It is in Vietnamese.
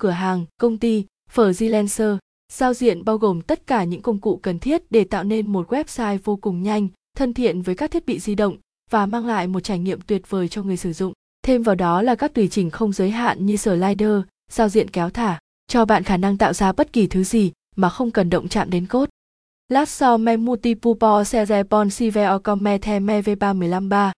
cửa hàng, công ty, phở freelancer. Giao diện bao gồm tất cả những công cụ cần thiết để tạo nên một website vô cùng nhanh, thân thiện với các thiết bị di động và mang lại một trải nghiệm tuyệt vời cho người sử dụng. Thêm vào đó là các tùy chỉnh không giới hạn như slider, giao diện kéo thả, cho bạn khả năng tạo ra bất kỳ thứ gì mà không cần động chạm đến code. Last sau me multiple serie bon sive or come the me v 3 153